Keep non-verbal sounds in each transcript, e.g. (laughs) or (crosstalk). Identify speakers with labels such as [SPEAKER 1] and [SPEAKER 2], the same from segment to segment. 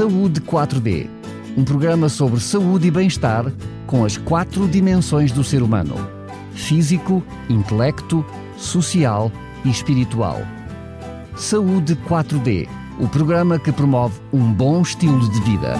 [SPEAKER 1] Saúde 4D, um programa sobre saúde e bem-estar com as quatro dimensões do ser humano: físico, intelecto, social e espiritual. Saúde 4D, o programa que promove um bom estilo de vida.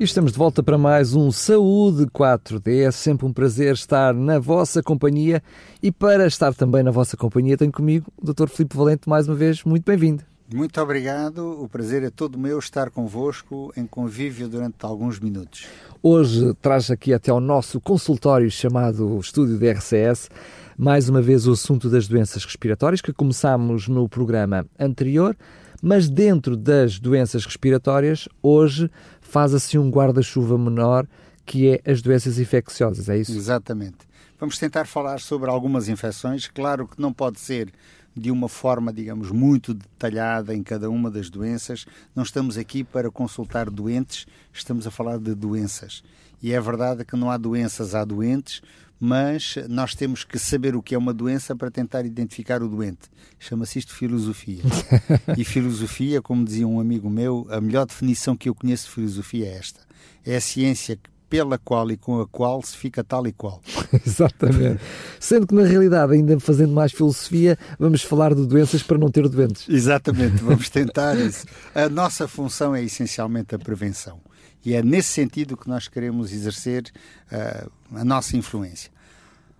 [SPEAKER 2] E estamos de volta para mais um Saúde 4D. É sempre um prazer estar na vossa companhia e para estar também na vossa companhia tenho comigo o Dr. Filipe Valente mais uma vez. Muito bem-vindo.
[SPEAKER 3] Muito obrigado. O prazer é todo meu estar convosco em convívio durante alguns minutos.
[SPEAKER 2] Hoje traz aqui até ao nosso consultório chamado Estúdio de RCS mais uma vez o assunto das doenças respiratórias que começámos no programa anterior, mas dentro das doenças respiratórias hoje faz assim um guarda-chuva menor que é as doenças infecciosas, é isso?
[SPEAKER 3] Exatamente. Vamos tentar falar sobre algumas infecções. Claro que não pode ser de uma forma, digamos, muito detalhada em cada uma das doenças. Não estamos aqui para consultar doentes, estamos a falar de doenças. E é verdade que não há doenças, há doentes, mas nós temos que saber o que é uma doença para tentar identificar o doente. Chama-se isto filosofia. (laughs) e filosofia, como dizia um amigo meu, a melhor definição que eu conheço de filosofia é esta: é a ciência que pela qual e com a qual se fica tal e qual. (laughs)
[SPEAKER 2] Exatamente. Sendo que, na realidade, ainda fazendo mais filosofia, vamos falar de doenças para não ter doentes.
[SPEAKER 3] Exatamente, vamos (laughs) tentar isso. A nossa função é essencialmente a prevenção. E é nesse sentido que nós queremos exercer uh, a nossa influência.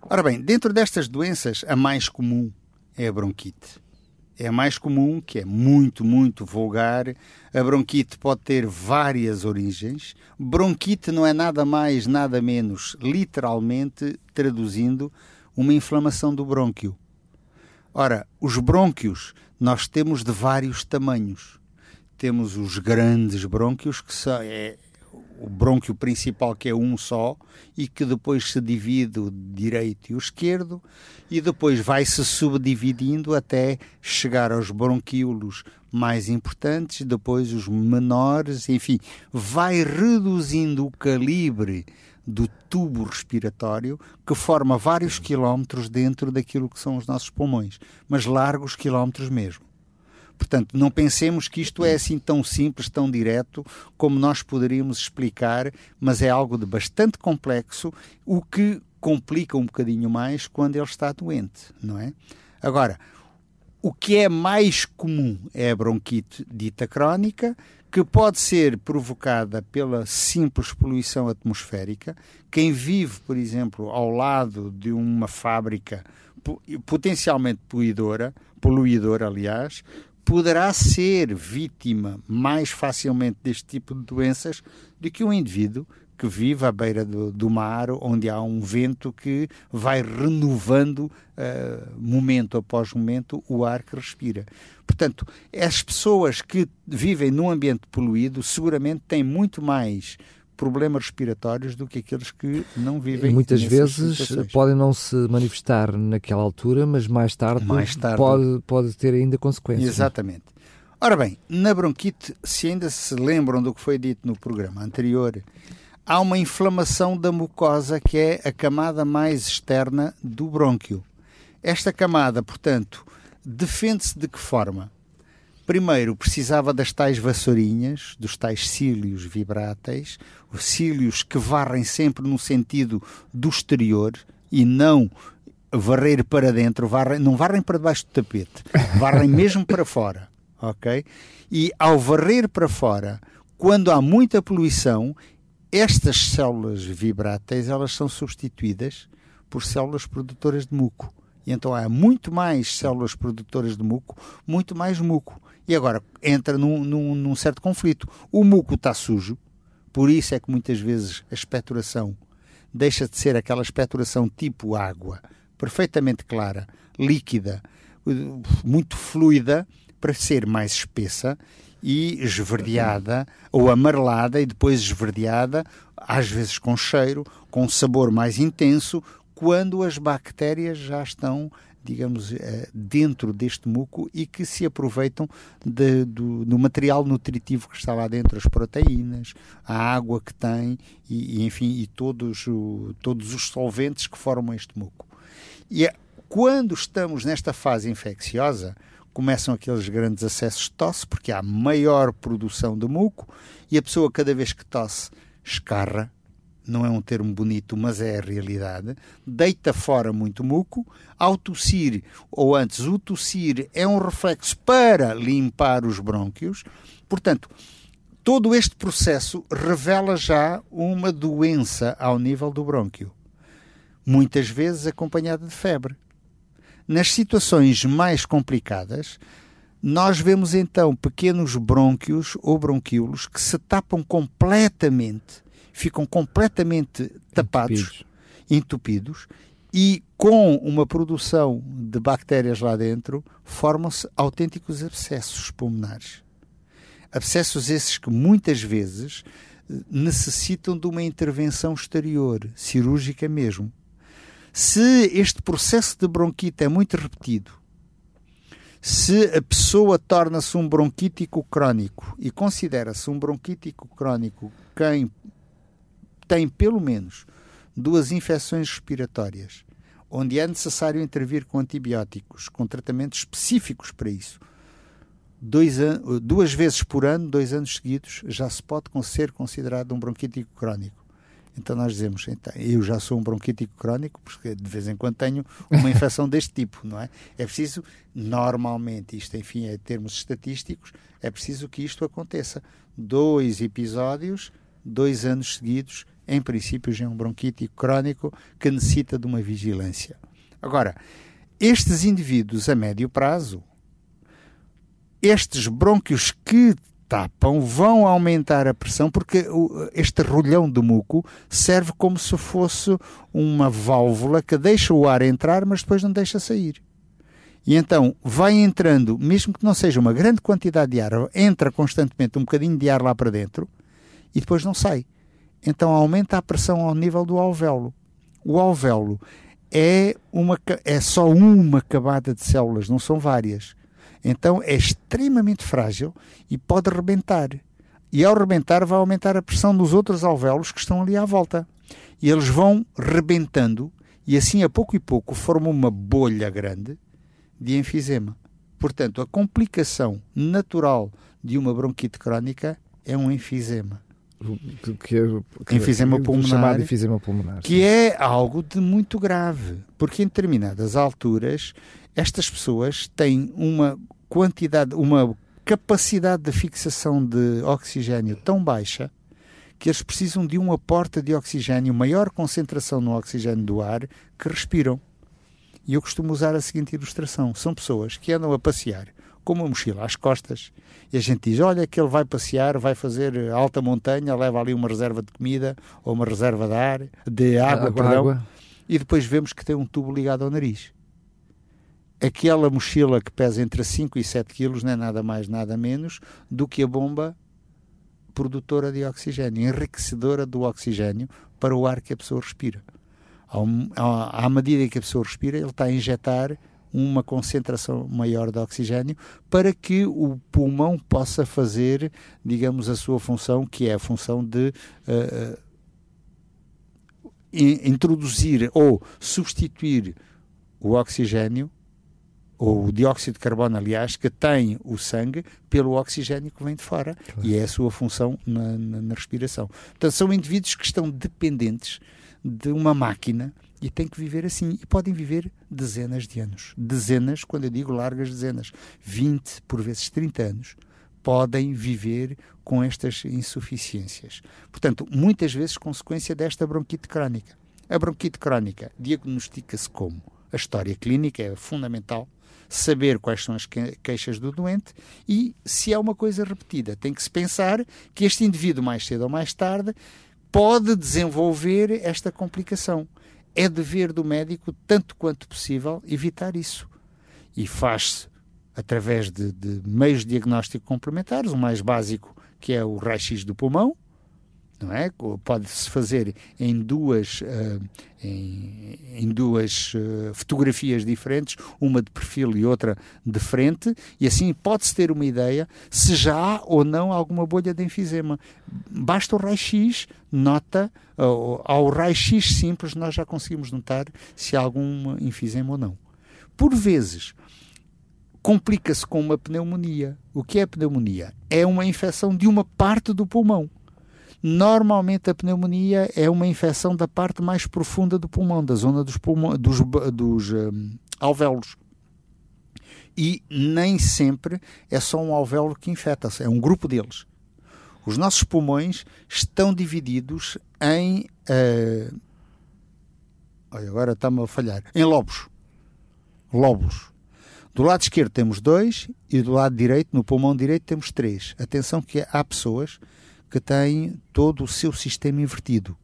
[SPEAKER 3] Ora bem, dentro destas doenças, a mais comum é a bronquite é mais comum, que é muito, muito vulgar. A bronquite pode ter várias origens. Bronquite não é nada mais, nada menos, literalmente traduzindo, uma inflamação do brônquio. Ora, os brônquios nós temos de vários tamanhos. Temos os grandes brônquios, que são, é, o brônquio principal, que é um só, e que depois se divide o direito e o esquerdo, e depois vai se subdividindo até chegar aos bronquíolos mais importantes, depois os menores, enfim, vai reduzindo o calibre do tubo respiratório que forma vários quilómetros dentro daquilo que são os nossos pulmões, mas largos quilómetros mesmo. Portanto, não pensemos que isto é assim tão simples, tão direto, como nós poderíamos explicar, mas é algo de bastante complexo, o que complica um bocadinho mais quando ele está doente, não é? Agora, o que é mais comum é a bronquite dita crónica, que pode ser provocada pela simples poluição atmosférica. Quem vive, por exemplo, ao lado de uma fábrica potencialmente poluidora, poluidora, aliás, poderá ser vítima mais facilmente deste tipo de doenças do que um indivíduo que vive à beira do, do mar, onde há um vento que vai renovando uh, momento após momento o ar que respira. Portanto, as pessoas que vivem num ambiente poluído seguramente têm muito mais problemas respiratórios do que aqueles que não vivem.
[SPEAKER 2] E muitas vezes situações. podem não se manifestar naquela altura, mas mais tarde, mais tarde pode, pode ter ainda consequências.
[SPEAKER 3] Exatamente. Ora bem, na bronquite, se ainda se lembram do que foi dito no programa anterior, há uma inflamação da mucosa que é a camada mais externa do brônquio. Esta camada, portanto, defende-se de que forma? Primeiro, precisava das tais vassourinhas, dos tais cílios vibráteis, os cílios que varrem sempre no sentido do exterior e não varrer para dentro, varrem, não varrem para debaixo do tapete, varrem (laughs) mesmo para fora, ok? E ao varrer para fora, quando há muita poluição, estas células vibráteis elas são substituídas por células produtoras de muco. E então há muito mais células produtoras de muco, muito mais muco. E agora entra num, num, num certo conflito. O muco está sujo, por isso é que muitas vezes a expectoração deixa de ser aquela expectoração tipo água, perfeitamente clara, líquida, muito fluida, para ser mais espessa e esverdeada ou amarelada e depois esverdeada, às vezes com cheiro, com sabor mais intenso, quando as bactérias já estão digamos, eh, dentro deste muco e que se aproveitam de, do, do, material nutritivo que está lá dentro, as proteínas, a água que tem e, e enfim, e todos, o, todos os solventes que formam este muco. E é, quando estamos nesta fase infecciosa, começam aqueles grandes acessos de tosse, porque há maior produção de muco e a pessoa, cada vez que tosse, escarra. Não é um termo bonito, mas é a realidade. Deita fora muito muco. Ao tossir, ou antes, o tossir é um reflexo para limpar os brônquios. Portanto, todo este processo revela já uma doença ao nível do brônquio, muitas vezes acompanhada de febre. Nas situações mais complicadas, nós vemos então pequenos brônquios ou bronquíolos que se tapam completamente, ficam completamente tapados, entupidos, entupidos e com uma produção de bactérias lá dentro, formam-se autênticos abscessos pulmonares. Abscessos esses que muitas vezes necessitam de uma intervenção exterior, cirúrgica mesmo. Se este processo de bronquite é muito repetido, se a pessoa torna-se um bronquítico crónico e considera-se um bronquítico crónico quem tem pelo menos duas infecções respiratórias, onde é necessário intervir com antibióticos, com tratamentos específicos para isso, dois duas vezes por ano, dois anos seguidos, já se pode ser considerado um bronquítico crónico. Então nós dizemos, então, eu já sou um bronquítico crónico, porque de vez em quando tenho uma (laughs) infecção deste tipo, não é? É preciso, normalmente, isto enfim é termos estatísticos, é preciso que isto aconteça. Dois episódios, dois anos seguidos, em princípio já é um bronquítico crónico que necessita de uma vigilância. Agora, estes indivíduos a médio prazo, estes brônquios que tapam vão aumentar a pressão porque este rolhão de muco serve como se fosse uma válvula que deixa o ar entrar, mas depois não deixa sair. E então vai entrando, mesmo que não seja uma grande quantidade de ar, entra constantemente um bocadinho de ar lá para dentro e depois não sai. Então aumenta a pressão ao nível do alvéolo. O alvéolo é, uma, é só uma camada de células, não são várias. Então é extremamente frágil e pode rebentar. E ao rebentar, vai aumentar a pressão dos outros alvéolos que estão ali à volta. E eles vão rebentando, e assim a pouco e pouco formam uma bolha grande de enfisema. Portanto, a complicação natural de uma bronquite crónica é um enfisema.
[SPEAKER 2] Que, que, que,
[SPEAKER 3] enfisema pulmonar,
[SPEAKER 2] enfisema pulmonar.
[SPEAKER 3] Que é algo de muito grave, porque em determinadas alturas estas pessoas têm uma quantidade, uma capacidade de fixação de oxigênio tão baixa que eles precisam de um aporte de oxigênio, maior concentração no oxigênio do ar, que respiram. E eu costumo usar a seguinte ilustração: são pessoas que andam a passear com uma mochila às costas e a gente diz: Olha, que ele vai passear, vai fazer alta montanha, leva ali uma reserva de comida ou uma reserva de ar, de água, água perdão, água. e depois vemos que tem um tubo ligado ao nariz aquela mochila que pesa entre 5 e 7 quilos não é nada mais, nada menos do que a bomba produtora de oxigênio, enriquecedora do oxigênio para o ar que a pessoa respira. À medida que a pessoa respira, ele está a injetar uma concentração maior de oxigênio para que o pulmão possa fazer, digamos, a sua função, que é a função de uh, introduzir ou substituir o oxigênio ou o dióxido de carbono, aliás, que tem o sangue pelo oxigênio que vem de fora. Claro. E é a sua função na, na, na, respiração. Portanto, são indivíduos que estão dependentes de uma máquina e têm que viver assim. E podem viver dezenas de anos. Dezenas, quando eu digo largas dezenas, 20, por vezes 30 anos, podem viver com estas insuficiências. Portanto, muitas vezes consequência desta bronquite crónica. A bronquite crónica diagnostica-se como? A história clínica é fundamental saber quais são as queixas do doente e se é uma coisa repetida. Tem que se pensar que este indivíduo, mais cedo ou mais tarde, pode desenvolver esta complicação. É dever do médico, tanto quanto possível, evitar isso. E faz-se através de, de meios de diagnóstico complementares, o mais básico, que é o raio-x do pulmão, não é? Pode-se fazer em duas, uh, em, em, duas uh, fotografias diferentes, uma de perfil e outra de frente, e assim pode-se ter uma ideia se já há ou não alguma bolha de enfisema. Basta o raio-x, nota, uh, ao raio-x simples nós já conseguimos notar se há algum enfisema ou não. Por vezes, complica-se com uma pneumonia. O que é pneumonia? É uma infecção de uma parte do pulmão. Normalmente a pneumonia é uma infecção da parte mais profunda do pulmão, da zona dos, pulmão, dos, dos um, alvéolos. E nem sempre é só um alvéolo que infeta, é um grupo deles. Os nossos pulmões estão divididos em. Uh, olha, agora está-me a falhar. Em lobos. Lóbulos. Do lado esquerdo temos dois e do lado direito, no pulmão direito, temos três. Atenção que há pessoas que têm todo o seu sistema invertido.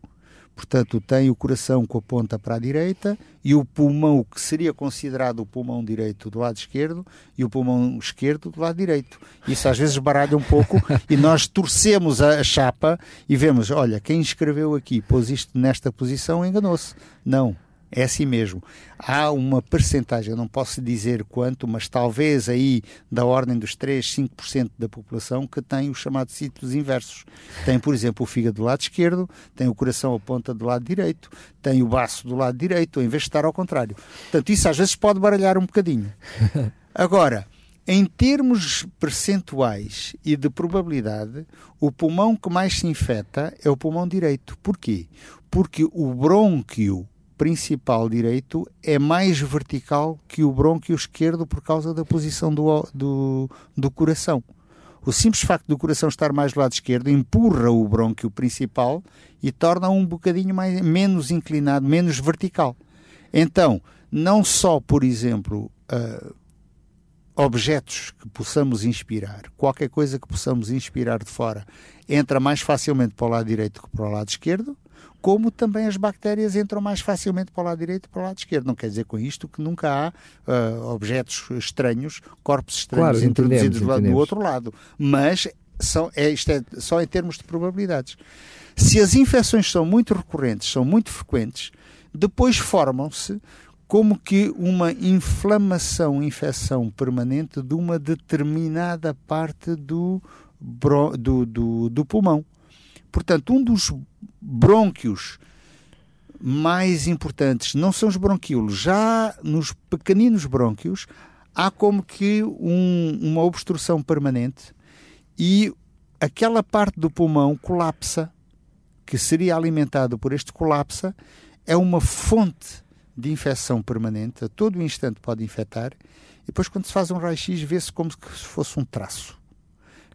[SPEAKER 3] Portanto, tem o coração com a ponta para a direita e o pulmão, que seria considerado o pulmão direito do lado esquerdo, e o pulmão esquerdo do lado direito. Isso às vezes baralha um pouco e nós torcemos a chapa e vemos: olha, quem escreveu aqui, pôs isto nesta posição, enganou-se. Não, é assim mesmo. Há uma percentagem, eu não posso dizer quanto, mas talvez aí da ordem dos 3, 5% da população que tem os chamados sítios inversos. Tem, por exemplo, o fígado do lado esquerdo, tem o coração a ponta do lado direito, tem o baço do lado direito, em vez de estar ao contrário. Portanto, isso às vezes pode baralhar um bocadinho. (laughs) Agora, em termos percentuais e de probabilidade, o pulmão que mais se infecta é o pulmão direito. Porquê? Porque o brônquio principal direito é mais vertical que o brônquio esquerdo por causa da posição do, do, do coração. O simples facto do coração estar mais do lado esquerdo empurra o brônquio principal e torna um bocadinho mais, menos inclinado, menos vertical. Então, não só, por exemplo, uh, objetos que possamos inspirar, qualquer coisa que possamos inspirar de fora, entra mais facilmente para o lado direito que para o lado esquerdo, como também as bactérias entram mais facilmente para o lado direito e para o lado esquerdo. Não quer dizer com isto que nunca há uh, objetos estranhos, corpos estranhos claro, introduzidos do, lado, do outro lado. Mas são, é, isto é só em termos de probabilidades. Se as infecções são muito recorrentes, são muito frequentes, depois formam-se como que uma inflamação, infecção permanente de uma determinada parte do, do, do, do pulmão. Portanto, um dos brônquios mais importantes não são os bronquíolos. Já nos pequeninos brônquios há como que um, uma obstrução permanente e aquela parte do pulmão colapsa, que seria alimentado por este colapsa, é uma fonte de infecção permanente, a todo instante pode infectar, e depois quando se faz um raio-x vê-se como se fosse um traço.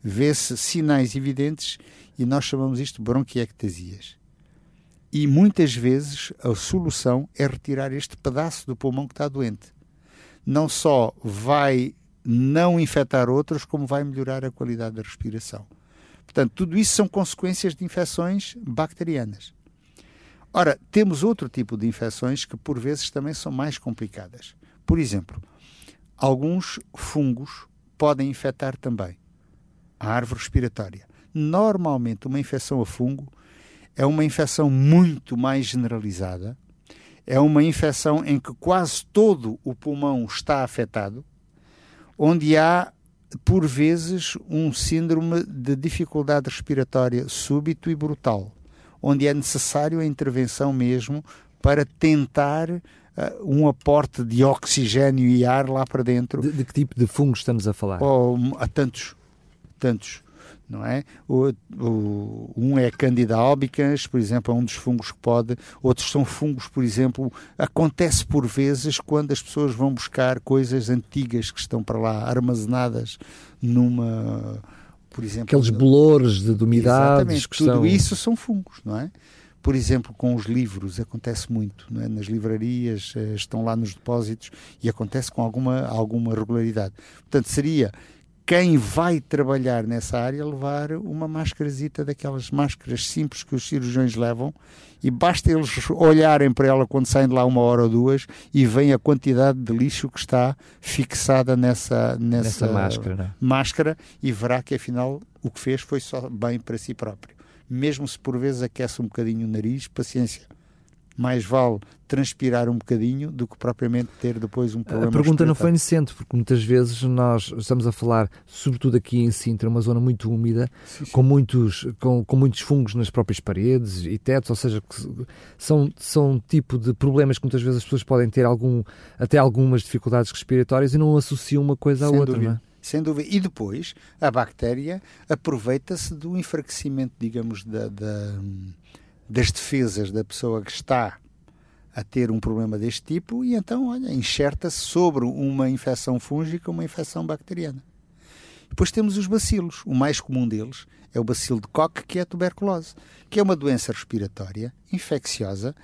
[SPEAKER 3] Vê-se sinais evidentes e nós chamamos isto bronquiectasias. E muitas vezes a solução é retirar este pedaço do pulmão que está doente. Não só vai não infectar outros, como vai melhorar a qualidade da respiração. Portanto, tudo isso são consequências de infecções bacterianas. Ora, temos outro tipo de infecções que por vezes também são mais complicadas. Por exemplo, alguns fungos podem infectar também a árvore respiratória. Normalmente, uma infecção a fungo é uma infecção muito mais generalizada, é uma infecção em que quase todo o pulmão está afetado, onde há, por vezes, um síndrome de dificuldade respiratória súbito e brutal, onde é necessário a intervenção mesmo para tentar uh, um aporte de oxigênio e ar lá para dentro.
[SPEAKER 2] De, de que tipo de fungo estamos a falar?
[SPEAKER 3] Oh, há tantos, tantos não é? O, o, um é Candida albicans, por exemplo, é um dos fungos que pode, outros são fungos, por exemplo, acontece por vezes quando as pessoas vão buscar coisas antigas que estão para lá armazenadas numa, por exemplo...
[SPEAKER 2] Aqueles bolores de, de umidade.
[SPEAKER 3] Exatamente, tudo são... isso são fungos, não é? Por exemplo, com os livros, acontece muito. É? Nas livrarias, eh, estão lá nos depósitos e acontece com alguma, alguma regularidade. Portanto, seria quem vai trabalhar nessa área levar uma máscarazita daquelas máscaras simples que os cirurgiões levam e basta eles olharem para ela quando saem de lá uma hora ou duas e veem a quantidade de lixo que está fixada nessa, nessa,
[SPEAKER 2] nessa máscara, é?
[SPEAKER 3] máscara e verá que afinal o que fez foi só bem para si próprio. Mesmo se por vezes aquece um bocadinho o nariz, paciência. Mais vale transpirar um bocadinho do que propriamente ter depois um problema.
[SPEAKER 2] A pergunta não foi inocente, porque muitas vezes nós estamos a falar, sobretudo aqui em Sintra, uma zona muito úmida, sim, sim. Com, muitos, com, com muitos fungos nas próprias paredes e tetos, ou seja, são, são tipo de problemas que muitas vezes as pessoas podem ter algum, até algumas dificuldades respiratórias e não associam uma coisa à
[SPEAKER 3] Sem
[SPEAKER 2] outra.
[SPEAKER 3] Dúvida.
[SPEAKER 2] Não é?
[SPEAKER 3] sem dúvida. E depois a bactéria aproveita-se do enfraquecimento, digamos, da, da, das defesas da pessoa que está a ter um problema deste tipo e então, olha, enxerta-se sobre uma infecção fúngica uma infecção bacteriana. Depois temos os bacilos. O mais comum deles é o bacilo de Koch, que é a tuberculose, que é uma doença respiratória infecciosa,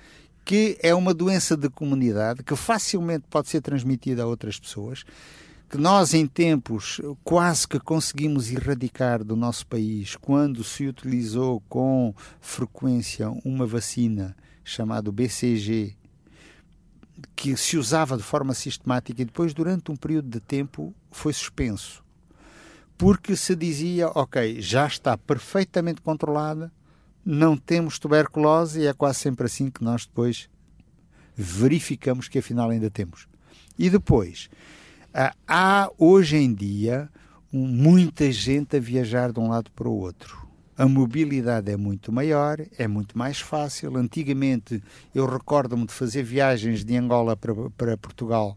[SPEAKER 3] que é uma doença de comunidade que facilmente pode ser transmitida a outras pessoas que nós, em tempos, quase que conseguimos erradicar do nosso país quando se utilizou com frequência uma vacina chamada BCG, que se usava de forma sistemática e depois, durante um período de tempo, foi suspenso. Porque se dizia, ok, já está perfeitamente controlada, não temos tuberculose e é quase sempre assim que nós depois verificamos que afinal ainda temos. E depois, há hoje em dia muita gente a viajar de um lado para o outro. A mobilidade é muito maior, é muito mais fácil. Antigamente, eu recordo-me de fazer viagens de Angola para, para Portugal.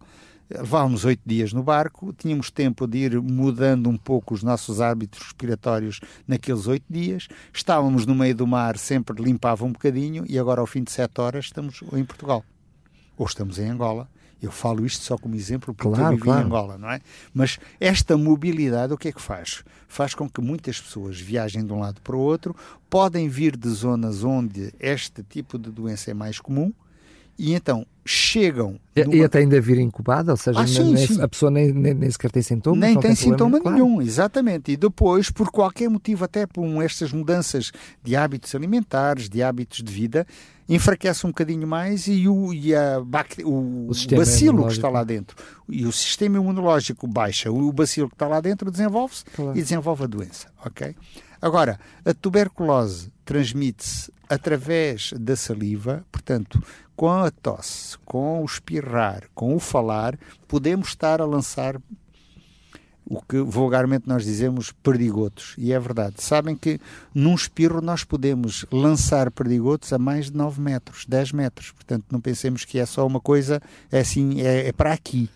[SPEAKER 3] Levávamos oito dias no barco, tínhamos tempo de ir mudando um pouco os nossos hábitos respiratórios naqueles oito dias. Estávamos no meio do mar, sempre limpava um bocadinho, e agora, ao fim de sete horas, estamos em Portugal. Ou estamos em Angola eu falo isto só como exemplo porque claro, eu vivi claro. em Angola, não é? Mas esta mobilidade o que é que faz? Faz com que muitas pessoas viajem de um lado para o outro, podem vir de zonas onde este tipo de doença é mais comum e então chegam.
[SPEAKER 2] E, numa... e até ainda vir incubada, ou seja, ah, sim, nem, sim. a pessoa nem, nem, nem, sequer tem sintomas.
[SPEAKER 3] Nem tem, tem sintoma nenhum, exatamente. E depois, por qualquer motivo, até por estas mudanças de hábitos alimentares, de hábitos de vida, enfraquece um bocadinho mais e o, e a o, o bacilo que está lá dentro e o sistema imunológico baixa, o bacilo que está lá dentro desenvolve-se claro. e desenvolve a doença, ok? Agora, a tuberculose transmite-se através da saliva, portanto, com a tosse, com o espirrar, com o falar, podemos estar a lançar o que vulgarmente nós dizemos perdigotos. E é verdade. Sabem que num espirro nós podemos lançar perdigotos a mais de 9 metros, 10 metros. Portanto, não pensemos que é só uma coisa, é assim, é, é para aqui.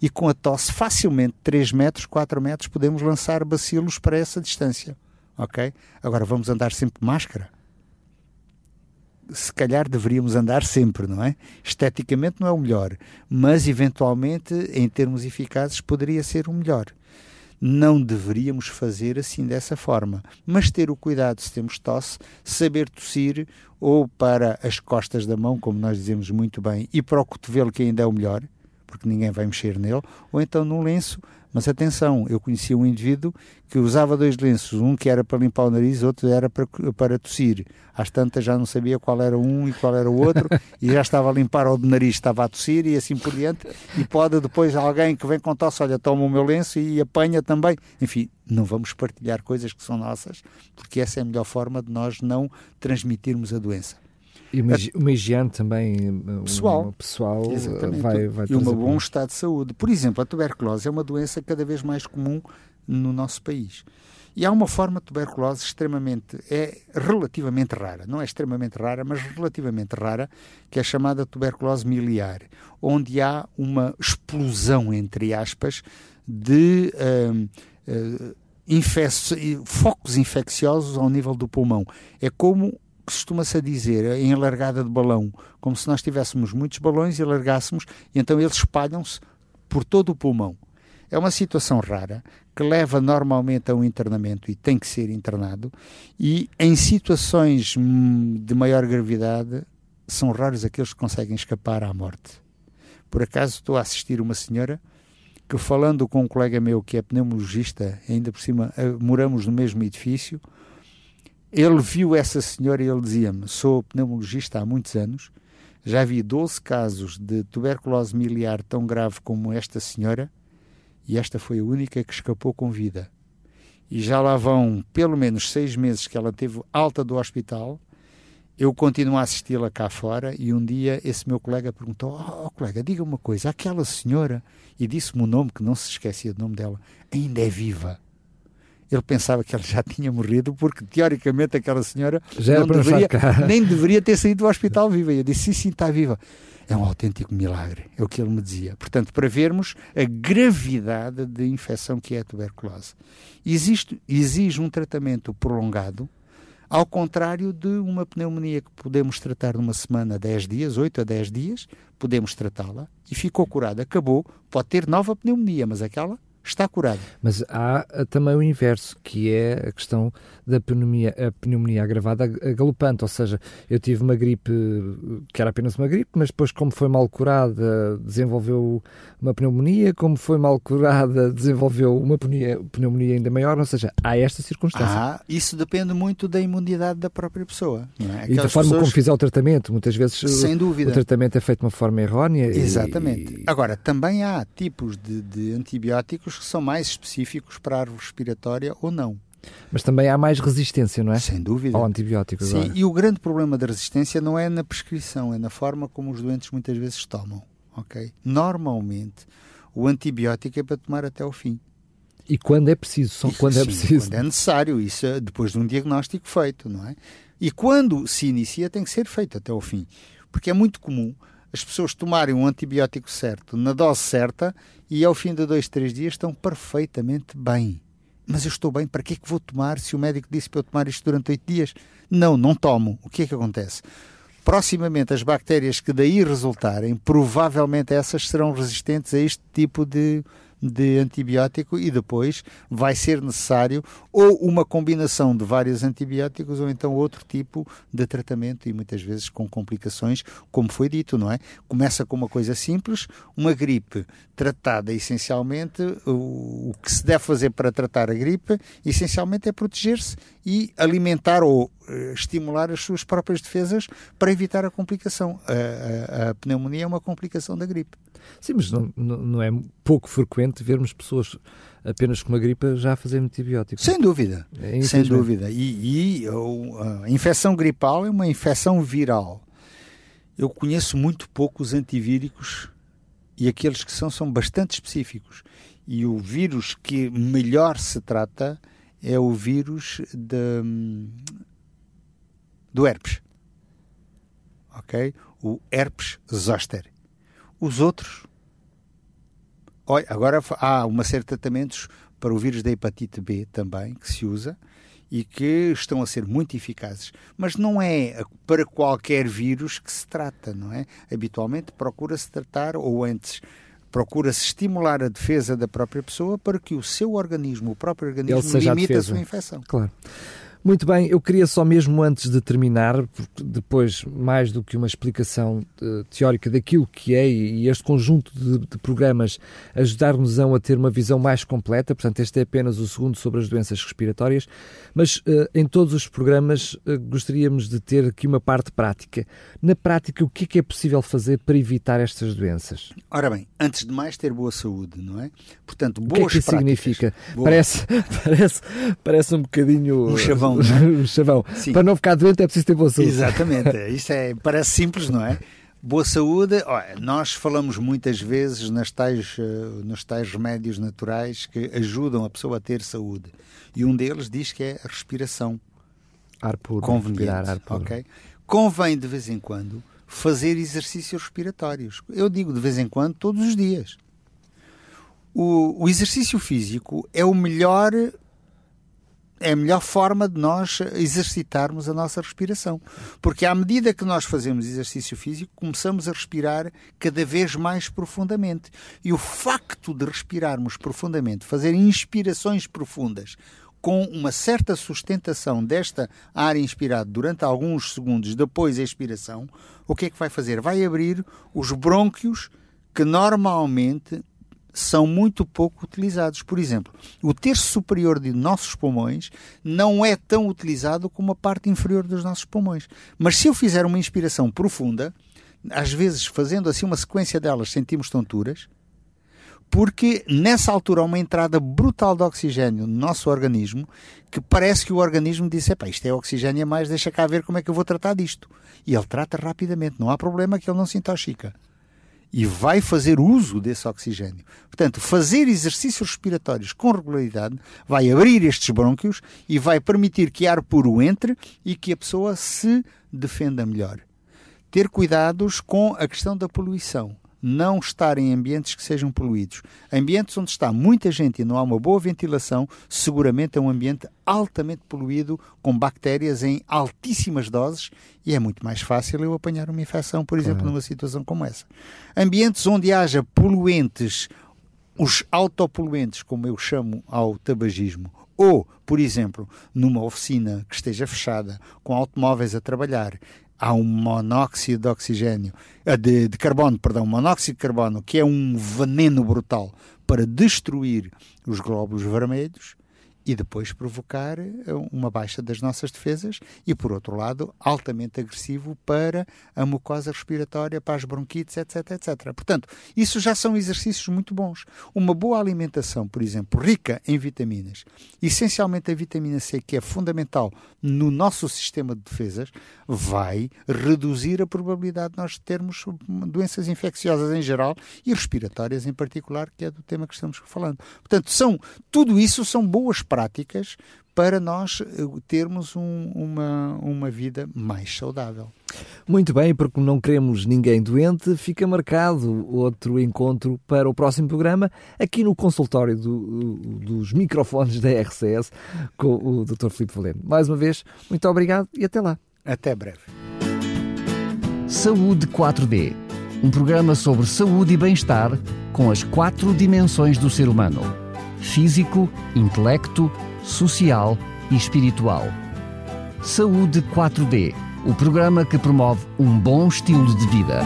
[SPEAKER 3] E com a tosse, facilmente 3 metros, 4 metros, podemos lançar bacilos para essa distância. Ok? Agora vamos andar sempre de máscara? Se calhar deveríamos andar sempre, não é? Esteticamente não é o melhor, mas eventualmente, em termos eficazes, poderia ser o melhor não deveríamos fazer assim dessa forma, mas ter o cuidado se temos tosse, saber tossir ou para as costas da mão, como nós dizemos muito bem, e para o cotovelo que ainda é o melhor, porque ninguém vai mexer nele, ou então num lenço mas atenção, eu conhecia um indivíduo que usava dois lenços, um que era para limpar o nariz, outro era para, para tossir. Às tantas já não sabia qual era um e qual era o outro, e já estava a limpar o nariz, estava a tossir e assim por diante. E pode depois alguém que vem com tosse, olha, toma o meu lenço e apanha também. Enfim, não vamos partilhar coisas que são nossas, porque essa é a melhor forma de nós não transmitirmos a doença.
[SPEAKER 2] E uma, uma higiene também
[SPEAKER 3] pessoal,
[SPEAKER 2] pessoal vai, vai
[SPEAKER 3] E um bom estado de saúde. Por exemplo, a tuberculose é uma doença cada vez mais comum no nosso país. E há uma forma de tuberculose extremamente, é relativamente rara, não é extremamente rara, mas relativamente rara, que é chamada tuberculose miliar, onde há uma explosão, entre aspas, de uh, uh, infec focos infecciosos ao nível do pulmão. É como costuma-se dizer em largada de balão, como se nós tivéssemos muitos balões e largássemos, e então eles espalham-se por todo o pulmão. É uma situação rara que leva normalmente a um internamento e tem que ser internado, e em situações hum, de maior gravidade são raros aqueles que conseguem escapar à morte. Por acaso estou a assistir uma senhora que, falando com um colega meu que é pneumologista, ainda por cima eh, moramos no mesmo edifício, ele viu essa senhora e ele dizia-me: Sou pneumologista há muitos anos, já vi 12 casos de tuberculose miliar tão grave como esta senhora e esta foi a única que escapou com vida. E já lá vão pelo menos seis meses que ela teve alta do hospital eu continuo a assisti-la cá fora e um dia esse meu colega perguntou: Oh, colega, diga uma coisa, aquela senhora, e disse-me o nome, que não se esquecia do nome dela, ainda é viva. Ele pensava que ela já tinha morrido, porque teoricamente aquela senhora
[SPEAKER 2] já
[SPEAKER 3] não deveria, nem deveria ter saído do hospital viva. E eu disse: Sim, sim, está viva. É um autêntico milagre, é o que ele me dizia. Portanto, para vermos a gravidade de infecção que é a tuberculose. Existe, exige um tratamento prolongado, ao contrário de uma pneumonia que podemos tratar numa semana, 10 dias, 8 a 10 dias, podemos tratá-la e ficou curada, acabou, pode ter nova pneumonia, mas aquela está curada.
[SPEAKER 2] Mas há eh, também o inverso, que é a questão da pneumonia, a pneumonia agravada galopante, ou seja, eu tive uma gripe que era apenas uma gripe, mas depois como foi mal curada, desenvolveu uma pneumonia, como foi mal curada, (laughs) desenvolveu uma pneumonia, pneumonia ainda maior, ou seja, há esta circunstância.
[SPEAKER 3] Ah, isso depende muito da imunidade da própria pessoa.
[SPEAKER 2] É? E da forma pessoas... como fizer o tratamento, muitas vezes
[SPEAKER 3] Sem dúvida.
[SPEAKER 2] o tratamento é feito de uma forma errónea.
[SPEAKER 3] Exatamente. E... Agora, também há tipos de, de antibióticos que são mais específicos para a árvore respiratória ou não.
[SPEAKER 2] Mas também há mais resistência, não é?
[SPEAKER 3] Sem dúvida.
[SPEAKER 2] Ao antibiótico.
[SPEAKER 3] Sim, agora. e o grande problema da resistência não é na prescrição, é na forma como os doentes muitas vezes tomam. ok? Normalmente, o antibiótico é para tomar até o fim.
[SPEAKER 2] E quando é preciso, só quando é sim, é preciso.
[SPEAKER 3] Quando é necessário, isso é depois de um diagnóstico feito, não é? E quando se inicia, tem que ser feito até o fim. Porque é muito comum as pessoas tomarem um antibiótico certo, na dose certa, e ao fim de dois, três dias estão perfeitamente bem. Mas eu estou bem, para que é que vou tomar se o médico disse para eu tomar isto durante oito dias? Não, não tomo. O que é que acontece? Proximamente, as bactérias que daí resultarem, provavelmente essas serão resistentes a este tipo de, de antibiótico e depois vai ser necessário ou uma combinação de vários antibióticos ou então outro tipo de tratamento e muitas vezes com complicações, como foi dito, não é? Começa com uma coisa simples, uma gripe tratada essencialmente, o, que se deve fazer para tratar a gripe, essencialmente é proteger-se e alimentar ou uh, estimular as suas próprias defesas para evitar a complicação. A, a, a pneumonia é uma complicação da gripe.
[SPEAKER 2] Sim, mas não, não é pouco frequente vermos pessoas apenas com uma gripe já a fazer antibióticos.
[SPEAKER 3] Sem dúvida, é, sem dúvida. E, e a infecção gripal é uma infecção viral. Eu conheço muito pouco os antivíricos e aqueles que são são bastante específicos. E o vírus que melhor se trata é o vírus de, do herpes. Ok? O herpes zoster. Os outros. Olha, agora há uma série de tratamentos para o vírus da hepatite B também que se usa e que estão a ser muito eficazes. Mas não é para qualquer vírus que se trata, não é? Habitualmente procura-se tratar, ou antes, procura-se estimular a defesa da própria pessoa para que o seu organismo, o próprio organismo, limite a, a sua infecção.
[SPEAKER 2] Claro. Muito bem, eu queria só mesmo antes de terminar, porque depois, mais do que uma explicação uh, teórica daquilo que é e este conjunto de, de programas ajudar-nos a ter uma visão mais completa, portanto, este é apenas o segundo sobre as doenças respiratórias, mas uh, em todos os programas uh, gostaríamos de ter aqui uma parte prática. Na prática, o que é, que é possível fazer para evitar estas doenças?
[SPEAKER 3] Ora bem, antes de mais, ter boa saúde, não é? Portanto, boas
[SPEAKER 2] O que é que isso significa? Parece, (laughs) parece, parece um bocadinho.
[SPEAKER 3] Um chavão chavão.
[SPEAKER 2] Né? (laughs) chavão. Para não ficar doente é preciso ter boa saúde.
[SPEAKER 3] Exatamente. (laughs) Isso é, parece simples, não é? Boa saúde, olha, nós falamos muitas vezes nas tais, uh, nos tais remédios naturais que ajudam a pessoa a ter saúde. E um deles diz que é a respiração.
[SPEAKER 2] Ar puro.
[SPEAKER 3] Conveniente. Ar puro. Okay? Convém de vez em quando fazer exercícios respiratórios. Eu digo de vez em quando, todos os dias. O, o exercício físico é o melhor é a melhor forma de nós exercitarmos a nossa respiração. Porque à medida que nós fazemos exercício físico, começamos a respirar cada vez mais profundamente. E o facto de respirarmos profundamente, fazer inspirações profundas, com uma certa sustentação desta ar inspirado durante alguns segundos depois da expiração, o que é que vai fazer? Vai abrir os brônquios que normalmente são muito pouco utilizados. Por exemplo, o terço superior de nossos pulmões não é tão utilizado como a parte inferior dos nossos pulmões. Mas se eu fizer uma inspiração profunda, às vezes fazendo assim uma sequência delas sentimos tonturas, porque nessa altura há uma entrada brutal de oxigênio no nosso organismo que parece que o organismo disse: isto é oxigênio a mais, deixa cá ver como é que eu vou tratar disto. E ele trata rapidamente, não há problema que ele não se intoxica. E vai fazer uso desse oxigênio. Portanto, fazer exercícios respiratórios com regularidade vai abrir estes brônquios e vai permitir que ar puro entre e que a pessoa se defenda melhor. Ter cuidados com a questão da poluição não estar em ambientes que sejam poluídos. Ambientes onde está muita gente e não há uma boa ventilação, seguramente é um ambiente altamente poluído, com bactérias em altíssimas doses, e é muito mais fácil eu apanhar uma infecção, por exemplo, claro. numa situação como essa. Ambientes onde haja poluentes, os autopoluentes, como eu chamo ao tabagismo, ou, por exemplo, numa oficina que esteja fechada, com automóveis a trabalhar, há um monóxido de oxigênio, eh, de, de carbono, perdão, monóxido de carbono, que é um veneno brutal para destruir os glóbulos vermelhos, e depois provocar eh, uma baixa das nossas defesas e, por outro lado, altamente agressivo para a mucosa respiratória, para as bronquites, etc, etc. Portanto, isso já são exercícios muito bons. Uma boa alimentação, por exemplo, rica em vitaminas, essencialmente a vitamina C, que é fundamental no nosso sistema de defesas, vai reduzir a probabilidade de nós termos doenças infecciosas em geral e respiratórias em particular, que é do tema que estamos falando. Portanto, são, tudo isso são boas práticas práticas para nós eh, termos um, uma, uma vida mais saudável.
[SPEAKER 2] Muito bem, porque não queremos ninguém doente, fica marcado outro encontro para o próximo programa, aqui no consultório do, dos microfones da RCS, com o Dr. Filipe Valente. Mais uma vez, muito obrigado e até lá.
[SPEAKER 3] Até breve.
[SPEAKER 1] Saúde 4D um programa sobre saúde e bem-estar com as quatro dimensões do ser humano físico, intelecto, social e espiritual. Saúde 4D, o programa que promove um bom estilo de vida.